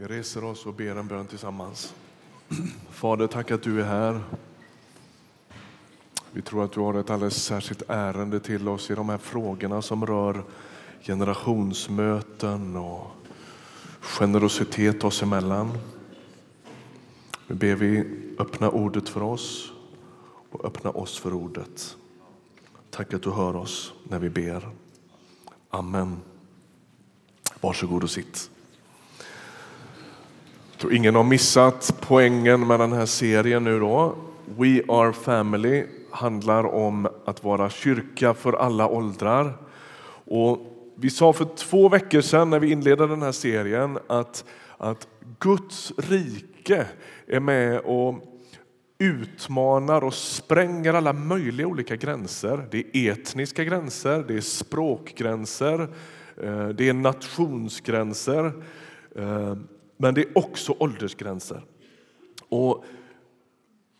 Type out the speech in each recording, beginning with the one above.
Vi reser oss och ber en bön tillsammans. Fader, tack att du är här. Vi tror att du har ett alldeles särskilt ärende till oss i de här frågorna som rör generationsmöten och generositet oss emellan. Nu ber vi öppna ordet för oss och öppna oss för ordet. Tack att du hör oss när vi ber. Amen. Varsågod och sitt. Tror ingen har missat poängen med den här serien nu då. We are family handlar om att vara kyrka för alla åldrar. Och vi sa för två veckor sedan när vi inledde den här serien att, att Guds rike är med och utmanar och spränger alla möjliga olika gränser. Det är etniska gränser, det är språkgränser, eh, det är nationsgränser. Eh, men det är också åldersgränser. Och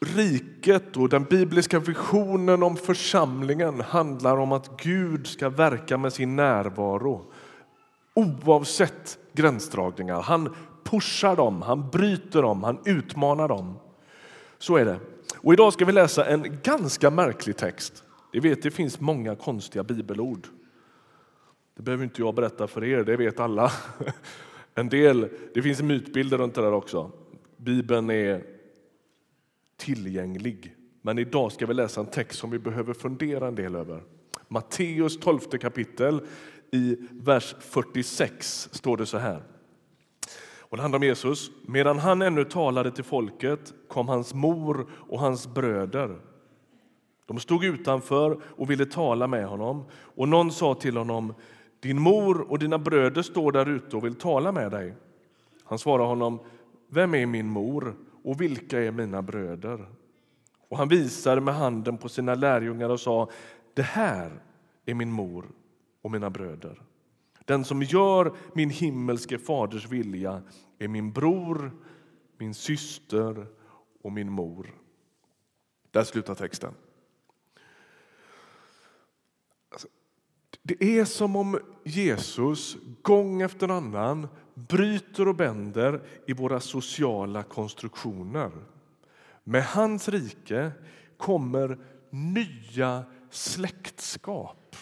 Riket och den bibliska visionen om församlingen handlar om att Gud ska verka med sin närvaro oavsett gränsdragningar. Han pushar dem, han bryter dem, han utmanar dem. Så är det. Och idag ska vi läsa en ganska märklig text. Det vet, det finns många konstiga bibelord. Det behöver inte jag berätta för er, det vet alla. En del, det finns mytbilder runt det där också. Bibeln är tillgänglig. Men idag ska vi läsa en text som vi behöver fundera en del över. Matteus 12 kapitel, i vers 46 står det så här. Och det handlar om Jesus. Medan han ännu talade till folket kom hans mor och hans bröder. De stod utanför och ville tala med honom. Och någon sa till honom din mor och dina bröder står där ute och vill tala med dig. Han svarar honom, vem är min mor och vilka är mina bröder? Och han visade med handen på sina lärjungar och sa, det här är min mor och mina bröder. Den som gör min himmelske faders vilja är min bror, min syster och min mor. Där slutar texten. Det är som om Jesus gång efter annan bryter och bänder i våra sociala konstruktioner. Med hans rike kommer nya släktskap.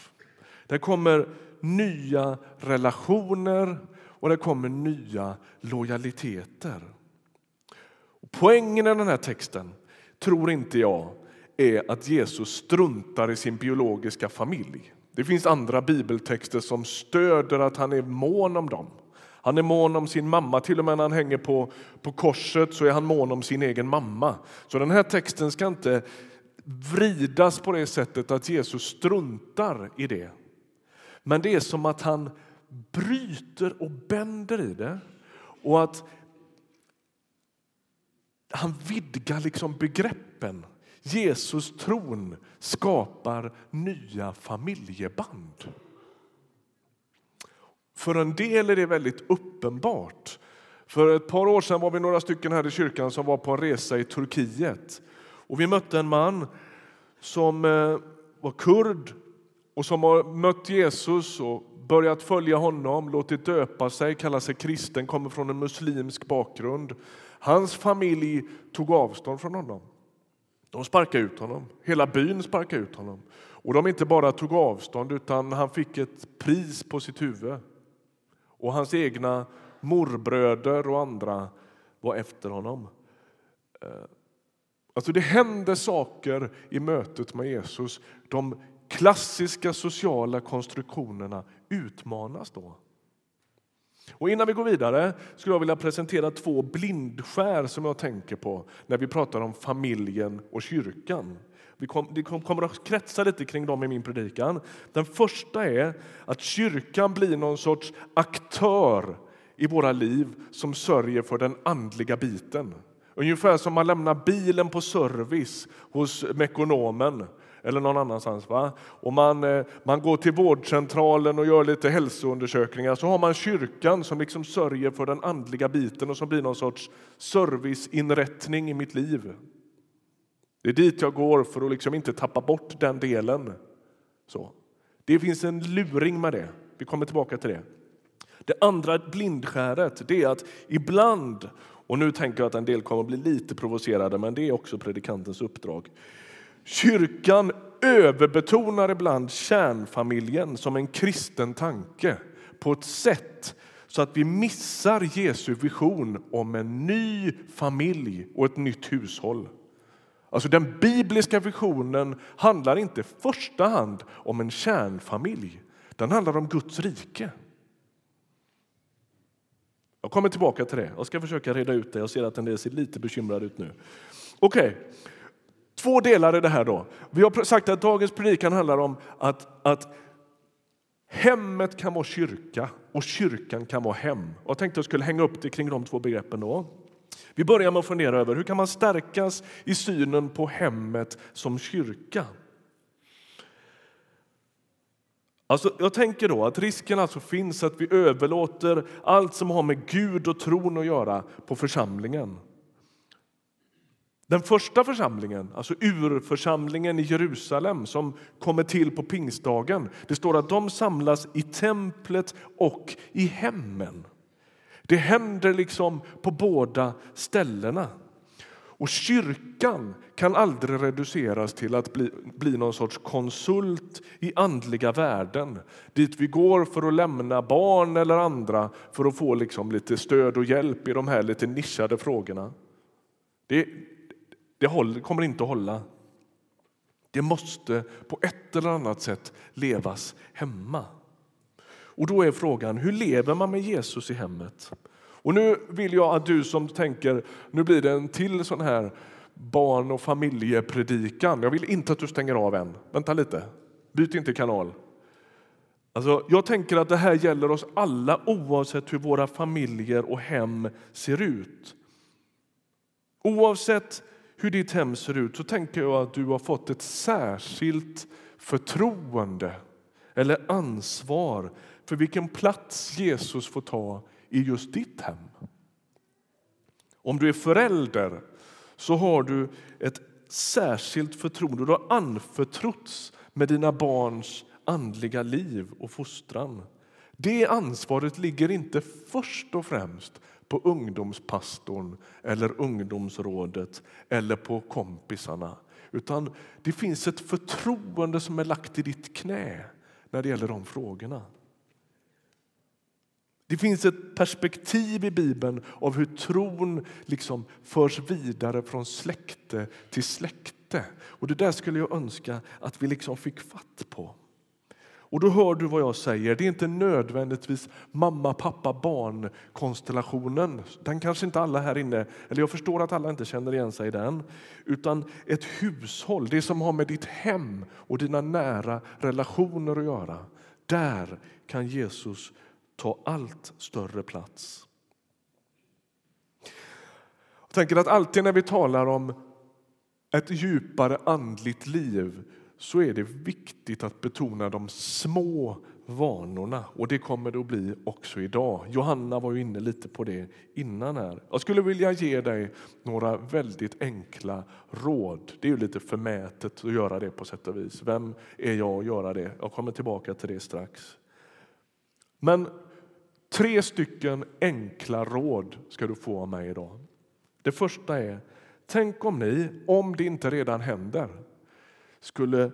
Det kommer nya relationer och det kommer nya lojaliteter. Poängen i den här texten tror inte jag är att Jesus struntar i sin biologiska familj. Det finns andra bibeltexter som stöder att han är mån om dem. Han är mån om sin mamma, till och med när han hänger på, på korset så är han mån om sin egen mamma. Så den här texten ska inte vridas på det sättet att Jesus struntar i det. Men det är som att han bryter och bänder i det och att han vidgar liksom begreppen Jesus tron skapar nya familjeband. För en del är det väldigt uppenbart. För ett par år sedan var vi några stycken här i kyrkan som var på en resa i Turkiet. Och vi mötte en man som eh, var kurd och som har mött Jesus och börjat följa honom, låtit döpa sig, kallar sig kristen, kommer från en muslimsk bakgrund. Hans familj tog avstånd från honom. De sparkade ut honom. Hela byn sparkade ut honom. Och de inte bara tog avstånd, utan han fick ett pris på sitt huvud. Och hans egna morbröder och andra var efter honom. Eh, alltså det hände saker i mötet med Jesus. De klassiska sociala konstruktionerna utmanas då. Och innan vi går vidare skulle jag vilja presentera två blindskär som jag tänker på när vi pratar om familjen och kyrkan. Vi kom, det kommer att kretsa lite kring dem i min predikan. Den första är att kyrkan blir någon sorts aktör i våra liv som sörjer för den andliga biten. Ungefär som man lämnar bilen på service hos mekonomen eller någon annanstans. Va? Och man, eh, man går till vårdcentralen och gör lite hälsoundersökningar. Så har man kyrkan som liksom sörjer för den andliga biten och som blir någon sorts serviceinrättning i mitt liv. Det är dit jag går för att liksom inte tappa bort den delen. Så. Det finns en luring med det. Vi kommer tillbaka till det. Det andra blindskäret det är att ibland, och nu tänker jag att en del kommer att bli lite provocerade, men det är också predikantens uppdrag. Kyrkan överbetonar ibland kärnfamiljen som en kristen tanke på ett sätt så att vi missar Jesu vision om en ny familj och ett nytt hushåll. Alltså Den bibliska visionen handlar inte i första hand om en kärnfamilj. Den handlar om Guds rike. Jag kommer tillbaka till det. Jag ska försöka reda ut det. Jag ser att en del ser lite bekymrad ut nu. Okej, okay två delar i det här. då. Vi har sagt att dagens predikan handlar om att, att hemmet kan vara kyrka och kyrkan kan vara hem. Jag tänkte jag skulle hänga upp det kring de två begreppen. då. Vi börjar med att fundera över hur kan man stärkas i synen på hemmet som kyrka. Alltså, jag tänker då att risken alltså finns att vi överlåter allt som har med Gud och tron att göra på församlingen. Den första församlingen, alltså urförsamlingen i Jerusalem som kommer till på pingstdagen, det står att de samlas i templet och i hemmen. Det händer liksom på båda ställena. Och kyrkan kan aldrig reduceras till att bli, bli någon sorts konsult i andliga värden dit vi går för att lämna barn eller andra för att få liksom lite stöd och hjälp i de här lite nischade frågorna. Det, det håller, kommer inte att hålla. Det måste på ett eller annat sätt levas hemma. Och då är frågan, hur lever man med Jesus i hemmet? Och nu vill jag att du som tänker, nu blir det en till sån här barn och familjepredikan. Jag vill inte att du stänger av än. Vänta lite. Byt inte kanal. Alltså, jag tänker att det här gäller oss alla oavsett hur våra familjer och hem ser ut. Oavsett hur ditt hem ser ut så tänker jag att du har fått ett särskilt förtroende eller ansvar för vilken plats Jesus får ta i just ditt hem. Om du är förälder så har du ett särskilt förtroende. Du har anförtrotts med dina barns andliga liv och fostran. Det ansvaret ligger inte först och främst på ungdomspastorn eller ungdomsrådet eller på kompisarna. Utan det finns ett förtroende som är lagt i ditt knä när det gäller de frågorna. Det finns ett perspektiv i Bibeln av hur tron liksom förs vidare från släkte till släkte. Och Det där skulle jag önska att vi liksom fick fatt på. Och då hör du vad jag säger. Det är inte nödvändigtvis mamma, pappa, barn konstellationen. Den kanske inte alla här inne, eller jag förstår att alla inte känner igen sig i den. Utan ett hushåll, det som har med ditt hem och dina nära relationer att göra. Där kan Jesus ta allt större plats. Jag tänker att alltid när vi talar om ett djupare andligt liv så är det viktigt att betona de små vanorna. Och det kommer det att bli också idag. Johanna var ju inne lite på det innan här. Jag skulle vilja ge dig några väldigt enkla råd. Det är ju lite förmätet att göra det på sätt och vis. Vem är jag att göra det? Jag kommer tillbaka till det strax. Men tre stycken enkla råd ska du få av mig idag. Det första är, tänk om ni, om det inte redan händer, skulle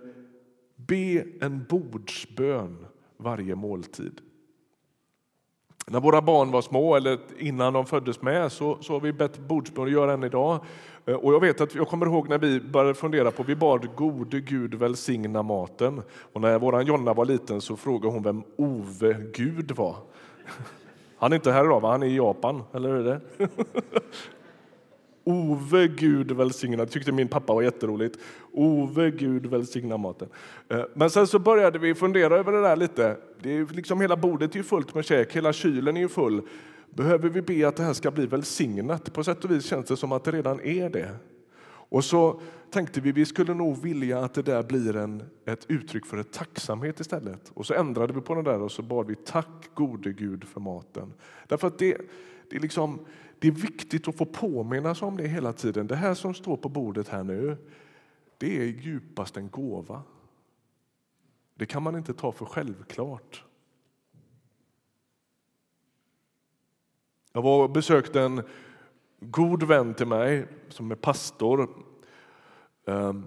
be en bordsbön varje måltid. När våra barn var små, eller innan de föddes med, så, så har vi bett bordsbön att göra än idag. Eh, och jag vet att jag kommer ihåg när vi började fundera på, vi bad gode Gud välsigna maten. Och när vår Jonna var liten så frågade hon vem Ove Gud var. Han är inte här idag, va? han är i Japan, eller hur är det? Ove Gud välsigna, tyckte min pappa var jätteroligt. Ove Gud välsigna maten. Eh, men sen så började vi fundera över det där lite. Det är liksom hela bordet är fullt med käk, hela kylen är full. Behöver vi be att det här ska bli välsignat? På sätt och vis känns det som att det redan är det. Och så tänkte vi vi skulle nog vilja att det där blir en, ett uttryck för ett tacksamhet istället. Och så ändrade vi på det där och så bad vi tack gode Gud för maten. Därför att det, det är liksom det är viktigt att få påminnas om det hela tiden. Det här som står på bordet här nu, det är djupast en gåva. Det kan man inte ta för självklart. Jag var och besökte en god vän till mig som är pastor. Ehm,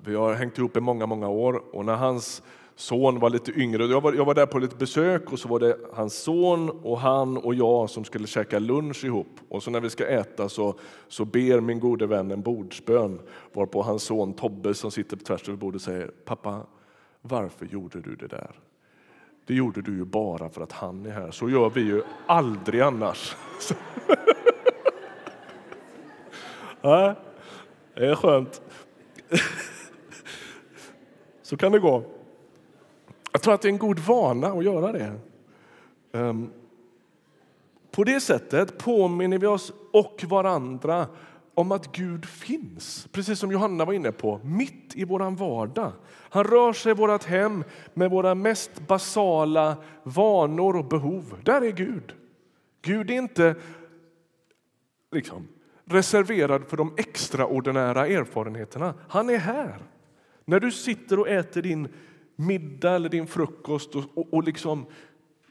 vi har hängt ihop i många, många år och när hans son var lite yngre, jag var, jag var där på lite besök och så var det hans son och han och jag som skulle käka lunch ihop. Och så när vi ska äta så, så ber min gode vän en bordsbön varpå hans son Tobbe som sitter tvärs över bordet säger Pappa, varför gjorde du det där? Det gjorde du ju bara för att han är här. Så gör vi ju aldrig annars. ja, det är skönt. Så kan det gå. Jag tror att det är en god vana att göra det. Ehm, på det sättet påminner vi oss och varandra om att Gud finns, precis som Johanna var inne på, mitt i vår vardag. Han rör sig i vårt hem med våra mest basala vanor och behov. Där är Gud. Gud är inte liksom, reserverad för de extraordinära erfarenheterna. Han är här. När du sitter och äter din middag eller din frukost och, och, och liksom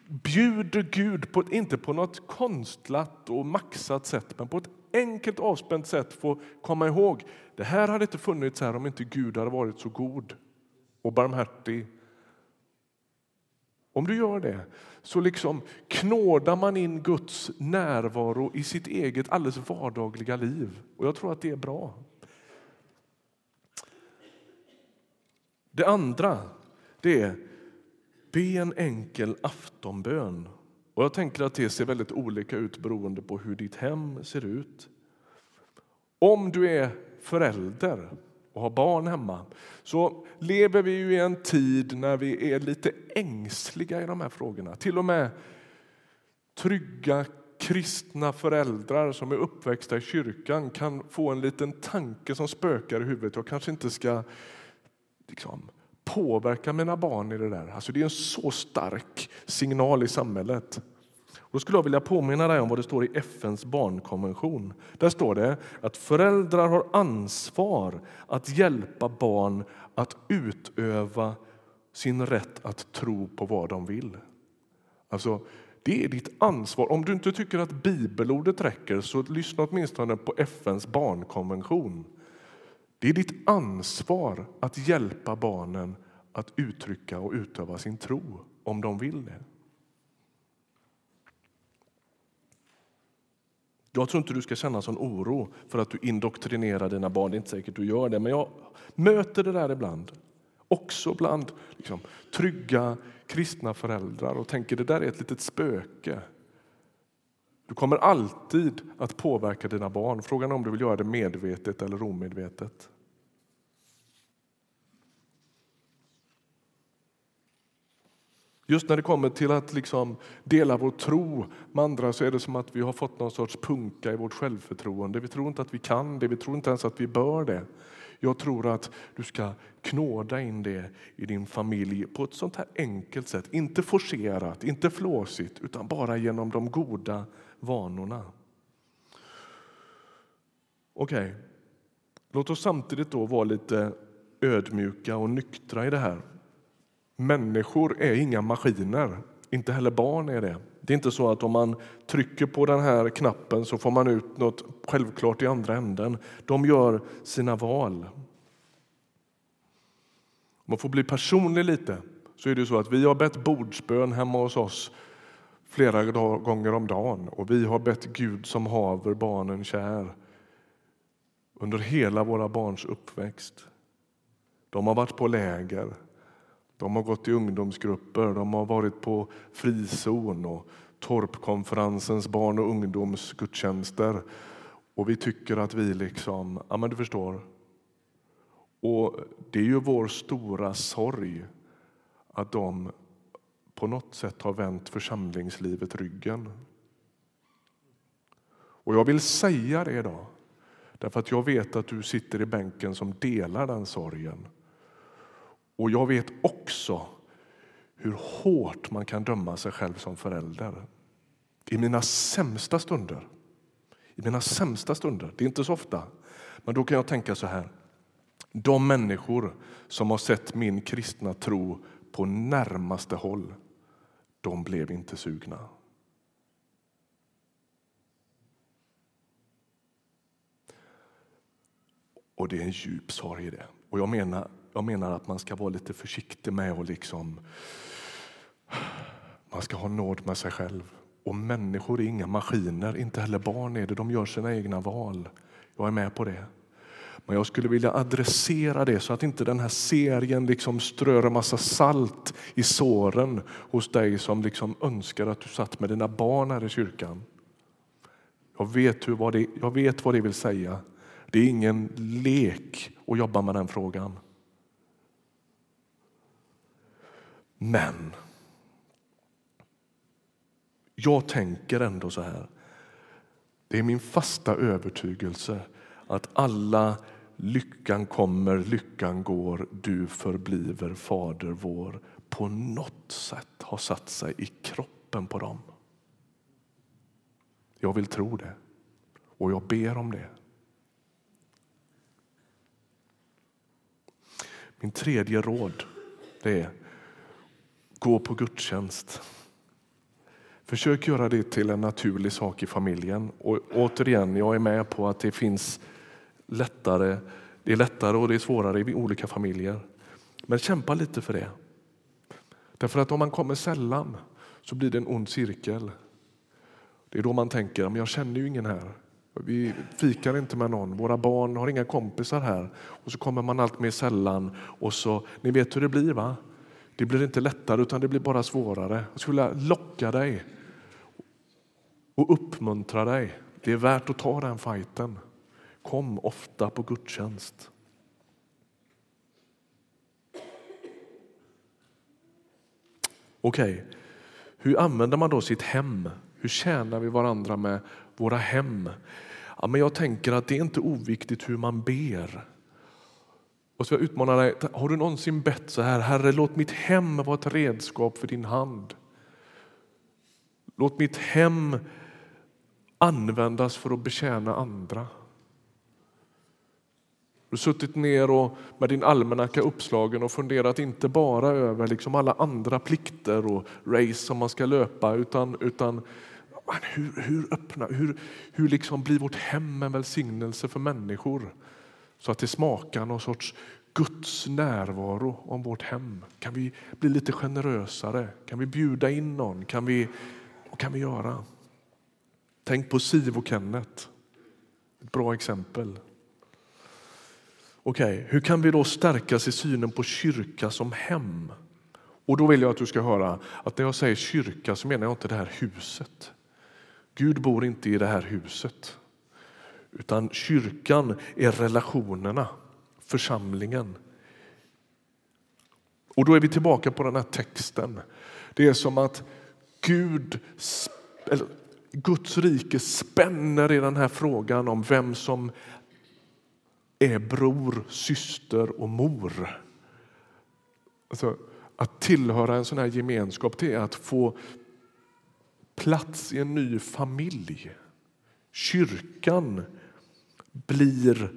bjuder Gud, på, inte på något konstlat och maxat sätt, men på ett enkelt avspänt sätt få komma ihåg det här hade inte funnits här om inte Gud hade varit så god och barmhärtig. Om du gör det så liksom knådar man in Guds närvaro i sitt eget alldeles vardagliga liv. Och jag tror att det är bra. Det andra det är be en enkel aftonbön. Och jag tänker att det ser väldigt olika ut beroende på hur ditt hem ser ut. Om du är förälder och har barn hemma så lever vi ju i en tid när vi är lite ängsliga i de här frågorna. Till och med trygga kristna föräldrar som är uppväxta i kyrkan kan få en liten tanke som spökar i huvudet. Jag kanske inte ska liksom, påverka mina barn i det där. Alltså det är en så stark signal i samhället. Då skulle jag vilja påminna dig om vad det står i FNs barnkonvention. Där står det att föräldrar har ansvar att hjälpa barn att utöva sin rätt att tro på vad de vill. Alltså, det är ditt ansvar. Om du inte tycker att bibelordet räcker så lyssna åtminstone på FNs barnkonvention. Det är ditt ansvar att hjälpa barnen att uttrycka och utöva sin tro om de vill det. Jag tror inte du ska känna sån oro för att du indoktrinerar dina barn. Det är inte säkert du gör det, men jag möter det där ibland. Också bland liksom, trygga kristna föräldrar och tänker det där är ett litet spöke. Du kommer alltid att påverka dina barn. Frågan är om du vill göra det medvetet eller omedvetet. Just när det kommer till att liksom dela vår tro med andra så är det som att vi har fått någon sorts punka i vårt självförtroende. Vi tror inte att vi kan det, vi tror inte ens att vi bör det. Jag tror att du ska knåda in det i din familj på ett sånt här enkelt sätt. Inte forcerat, inte flåsigt, utan bara genom de goda vanorna. Okej, okay. låt oss samtidigt då vara lite ödmjuka och nyktra i det här. Människor är inga maskiner, inte heller barn är det. Det är inte så att om man trycker på den här knappen så får man ut något självklart i andra änden. De gör sina val. Om man får bli personlig lite så är det så att vi har bett bordsbön hemma hos oss flera gånger om dagen och vi har bett Gud som haver barnen kär under hela våra barns uppväxt. De har varit på läger, de har gått i ungdomsgrupper, de har varit på frizon och Torpkonferensens barn och ungdomsgudstjänster. Och vi tycker att vi liksom, ja men du förstår. Och det är ju vår stora sorg att de på något sätt har vänt församlingslivet ryggen. Och jag vill säga det idag, därför att jag vet att du sitter i bänken som delar den sorgen. Och jag vet också hur hårt man kan döma sig själv som förälder. I mina sämsta stunder, i mina sämsta stunder, det är inte så ofta, men då kan jag tänka så här. De människor som har sett min kristna tro på närmaste håll, de blev inte sugna. Och det är en djup sorg i det. Och jag menar, jag menar att man ska vara lite försiktig med att liksom... Man ska ha nåd med sig själv. Och människor är inga maskiner, inte heller barn är det. De gör sina egna val. Jag är med på det. Men jag skulle vilja adressera det så att inte den här serien liksom strör en massa salt i såren hos dig som liksom önskar att du satt med dina barn här i kyrkan. Jag vet, hur, vad, det, jag vet vad det vill säga. Det är ingen lek att jobba med den frågan. Men jag tänker ändå så här. Det är min fasta övertygelse att alla lyckan kommer, lyckan går, du förbliver Fader vår på något sätt har satt sig i kroppen på dem. Jag vill tro det och jag ber om det. Min tredje råd det är gå på gudstjänst. Försök göra det till en naturlig sak i familjen. Och återigen, jag är med på att det finns lättare, det är lättare och det är svårare i olika familjer. Men kämpa lite för det. Därför att om man kommer sällan så blir det en ond cirkel. Det är då man tänker, men jag känner ju ingen här. Vi fikar inte med någon, våra barn har inga kompisar här. Och så kommer man allt mer sällan och så, ni vet hur det blir va? Det blir inte lättare utan det blir bara svårare. Jag skulle locka dig och uppmuntra dig. Det är värt att ta den fighten. Kom ofta på gudstjänst. Okej, okay. hur använder man då sitt hem? Hur tjänar vi varandra med våra hem? Ja, men jag tänker att det är inte oviktigt hur man ber. Och så jag utmanar dig, har du någonsin bett så här, Herre låt mitt hem vara ett redskap för din hand. Låt mitt hem användas för att betjäna andra. Du har suttit ner och med din almanacka uppslagen och funderat inte bara över liksom alla andra plikter och race som man ska löpa utan, utan hur, hur, öppna, hur, hur liksom blir vårt hem en välsignelse för människor så att det smakar någon sorts Guds närvaro om vårt hem. Kan vi bli lite generösare? Kan vi bjuda in någon? Kan vi, vad kan vi göra? Tänk på Siv och Kenneth. Ett bra exempel. Okej, okay, hur kan vi då stärkas i synen på kyrka som hem? Och då vill jag att du ska höra att när jag säger kyrka så menar jag inte det här huset. Gud bor inte i det här huset. Utan kyrkan är relationerna, församlingen. Och då är vi tillbaka på den här texten. Det är som att Gud, eller Guds rike spänner i den här frågan om vem som är bror, syster och mor. Alltså, att tillhöra en sån här gemenskap det är att få plats i en ny familj. Kyrkan blir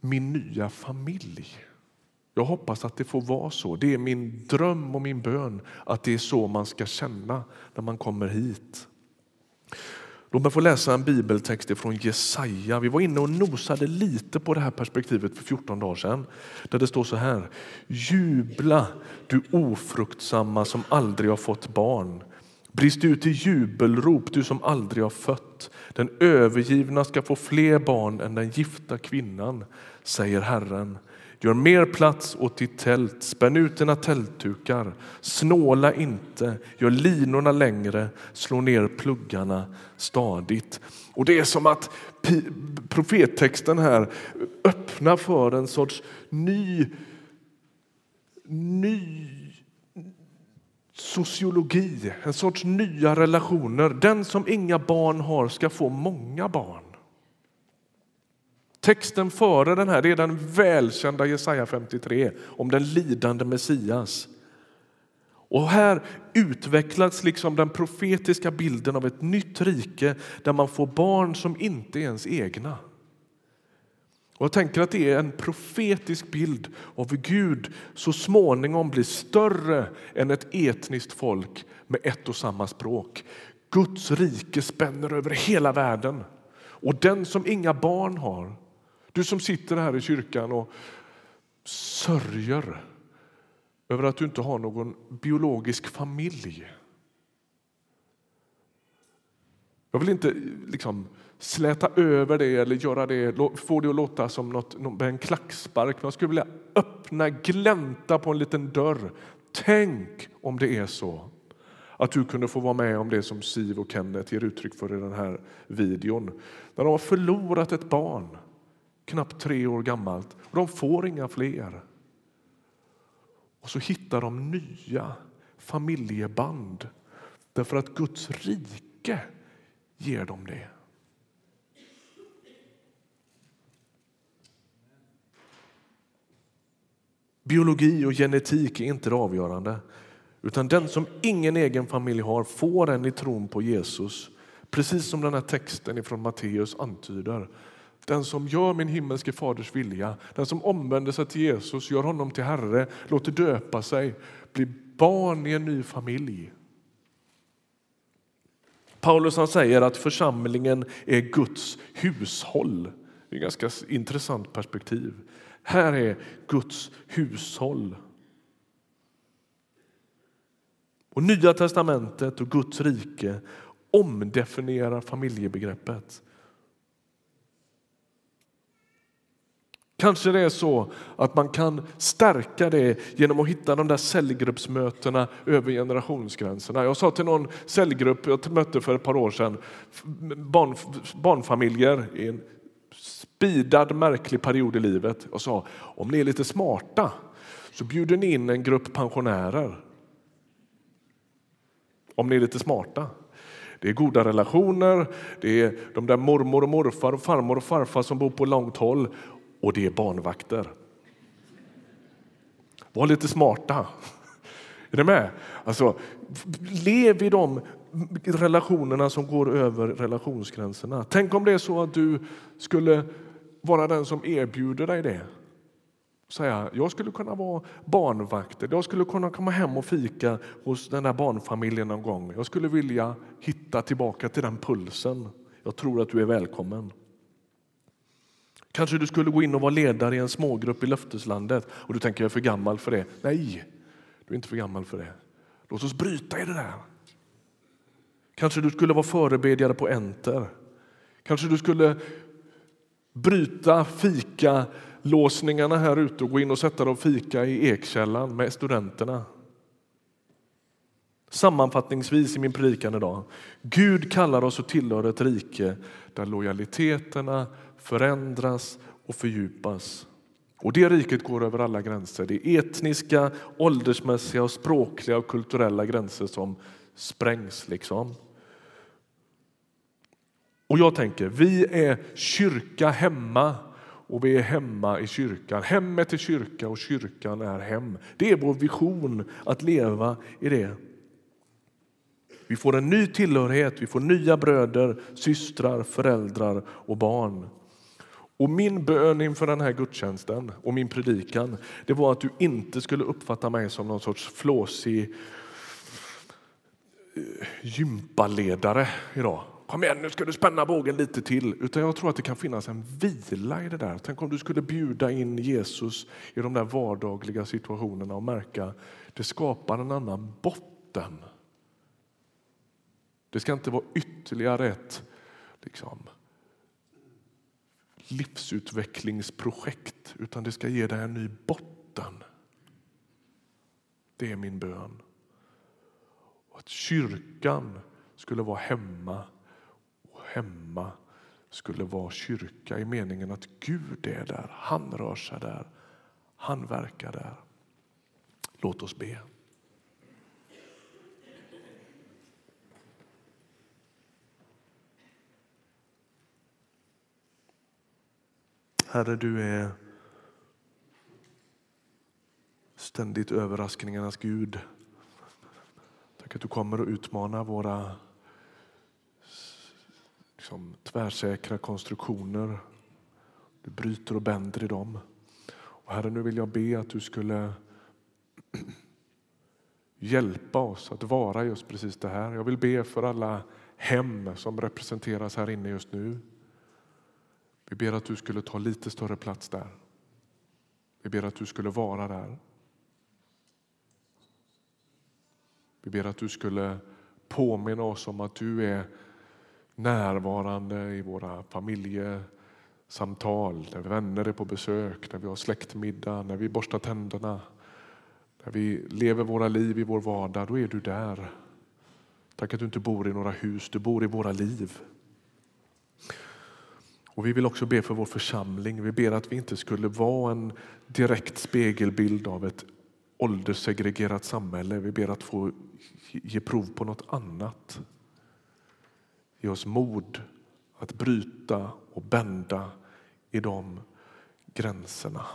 min nya familj. Jag hoppas att det får vara så. Det är min dröm och min bön att det är så man ska känna när man kommer hit. Låt mig få läsa en bibeltext från Jesaja. Vi var inne och nosade lite på det här perspektivet för 14 dagar sedan. Där det står så här. Jubla du ofruktsamma som aldrig har fått barn. Brist ut i jubelrop du som aldrig har fött. Den övergivna ska få fler barn än den gifta kvinnan, säger Herren. Gör mer plats åt ditt tält, spänn ut dina tältdukar. Snåla inte, gör linorna längre, slå ner pluggarna stadigt. Och Det är som att profettexten här öppnar för en sorts ny, ny sociologi, en sorts nya relationer. Den som inga barn har ska få många barn. Texten före den här det är den välkända Jesaja 53 om den lidande Messias. Och här utvecklas liksom den profetiska bilden av ett nytt rike där man får barn som inte är ens egna. Och jag tänker att det är en profetisk bild av hur Gud så småningom blir större än ett etniskt folk med ett och samma språk. Guds rike spänner över hela världen. Och den som inga barn har du som sitter här i kyrkan och sörjer över att du inte har någon biologisk familj. Jag vill inte liksom släta över det eller göra det, få det att låta som något, en klackspark. men Jag skulle vilja öppna, glänta på en liten dörr. Tänk om det är så att du kunde få vara med om det som Siv och Kenneth ger uttryck för i den här videon. När de har förlorat ett barn, knappt tre år gammalt, och de får inga fler. Och så hittar de nya familjeband därför att Guds rike ger dem det. Biologi och genetik är inte det avgörande. Utan den som ingen egen familj har får en i tron på Jesus. Precis som den här texten från Matteus antyder. Den som gör min himmelske faders vilja, den som omvänder sig till Jesus, gör honom till Herre, låter döpa sig, blir barn i en ny familj. Paulus han säger att församlingen är Guds hushåll. Det är ett ganska intressant perspektiv. Här är Guds hushåll. Och Nya testamentet och Guds rike omdefinierar familjebegreppet. Kanske det är så att man kan stärka det genom att hitta de där cellgruppsmötena över generationsgränserna. Jag sa till någon cellgrupp jag mötte för ett par år sedan, barn, barnfamiljer i en spidad märklig period i livet. Jag sa om ni är lite smarta så bjuder ni in en grupp pensionärer. Om ni är lite smarta. Det är goda relationer, det är de där mormor och morfar och farmor och farfar som bor på långt håll och det är barnvakter. Var lite smarta. Är ni med? Alltså, lev i de relationerna som går över relationsgränserna. Tänk om det är så att du skulle vara den som erbjuder dig det. Säga, jag skulle kunna vara barnvakt, jag skulle kunna komma hem och fika hos den där barnfamiljen någon gång. Jag skulle vilja hitta tillbaka till den pulsen. Jag tror att du är välkommen. Kanske du skulle gå in och vara ledare i en smågrupp i löfteslandet och du tänker jag är för gammal för det. Nej, du är inte för gammal för det. Låt oss bryta i det där. Kanske du skulle vara förebedjare på Enter. Kanske du skulle bryta fika låsningarna här ute och gå in och sätta dig och fika i Ekkällan med studenterna. Sammanfattningsvis i min predikan idag. Gud kallar oss att tillhöra ett rike där lojaliteterna förändras och fördjupas. Och Det riket går över alla gränser. Det är etniska, åldersmässiga, och språkliga och kulturella gränser som sprängs. liksom. Och jag tänker, vi är kyrka hemma och vi är hemma i kyrkan. Hemmet är kyrka och kyrkan är hem. Det är vår vision att leva i det. Vi får en ny tillhörighet, vi får nya bröder, systrar, föräldrar och barn. Och Min bön inför den här gudstjänsten och min predikan det var att du inte skulle uppfatta mig som någon sorts flåsig eh, gympaledare idag kom igen nu ska du spänna bågen lite till. Utan jag tror att det kan finnas en vila i det där. Tänk om du skulle bjuda in Jesus i de där vardagliga situationerna och märka det skapar en annan botten. Det ska inte vara ytterligare ett liksom, livsutvecklingsprojekt utan det ska ge dig en ny botten. Det är min bön. att kyrkan skulle vara hemma och hemma skulle vara kyrka i meningen att Gud är där, han rör sig där, han verkar där. Låt oss be. Herre, du är ständigt överraskningarnas Gud. Tack att du kommer och utmanar våra liksom, tvärsäkra konstruktioner. Du bryter och bänder i dem. Och herre, nu vill jag be att du skulle hjälpa oss att vara just precis det här. Jag vill be för alla hem som representeras här inne just nu. Vi ber att du skulle ta lite större plats där. Vi ber att du skulle vara där. Vi ber att du skulle påminna oss om att du är närvarande i våra familjesamtal, när vänner är på besök, när vi har släktmiddag, när vi borstar tänderna, när vi lever våra liv i vår vardag. Då är du där. Tack att du inte bor i några hus, du bor i våra liv. Och Vi vill också be för vår församling. Vi ber att vi inte skulle vara en direkt spegelbild av ett ålderssegregerat samhälle. Vi ber att få ge prov på något annat. Ge oss mod att bryta och bända i de gränserna.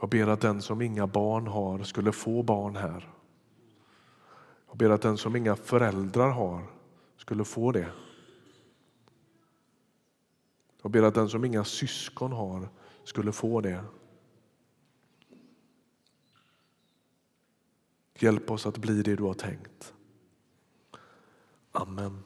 Jag ber att den som inga barn har skulle få barn här. Jag ber att den som inga föräldrar har skulle få det. Jag ber att den som inga syskon har skulle få det. Hjälp oss att bli det du har tänkt. Amen.